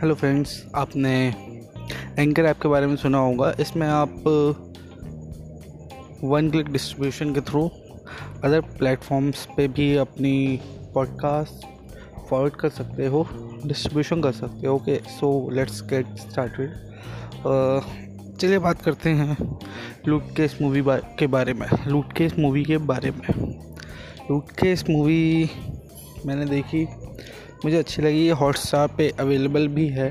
Hello friends आपने anchor app के बारे में सुना होगा। इसमें आप वन क्लिक डिस्ट्रीब्यूशन के थ्रू अदर प्लेटफॉर्म्स पे भी अपनी पॉडकास्ट फॉरवर्ड कर सकते हो डिस्ट्रीब्यूशन कर सकते हो। Okay so let's get started चलिए बात करते हैं लूट केस मूवी के बारे में। लूट केस मूवी के बारे में। लूट केस मूवी मैंने देखी। मुझे अच्छी लगी, ये हॉटस्टार पे अवेलेबल भी है।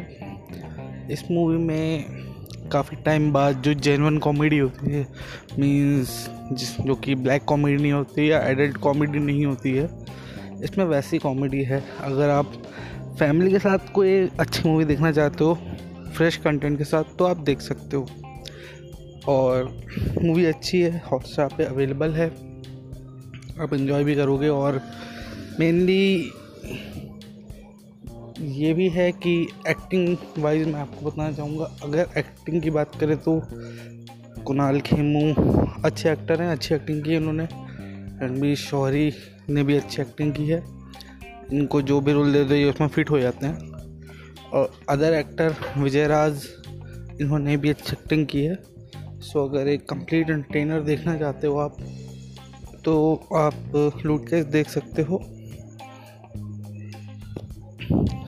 इस मूवी में काफ़ी टाइम बाद जो जेनवन कॉमेडी होती है मींस जिस, जो कि ब्लैक कॉमेडी नहीं होती या एडल्ट कॉमेडी नहीं होती है, इसमें वैसी कॉमेडी है। अगर आप फैमिली के साथ कोई अच्छी मूवी देखना चाहते हो फ्रेश कंटेंट के साथ तो आप देख सकते हो। और मूवी अच्छी है हॉटस्टार पे अवेलेबल है। आप इन्जॉय भी करोगे और मेनली ये भी है कि एक्टिंग वाइज मैं आपको बताना चाहूँगा, अगर एक्टिंग की बात करें तो कुणाल खेमू अच्छे एक्टर हैं, अच्छी एक्टिंग की है उन्होंने। रणबीर शौहरी ने भी अच्छी एक्टिंग की है। इनको जो भी रोल दे दो, ये उसमें फिट हो जाते हैं। और अदर एक्टर विजय राज, इन्होंने भी अच्छी एक्टिंग की है। सो अगर एक कंप्लीट एंटरटेनर देखना चाहते हो आप तो आप लूट के देख सकते हो।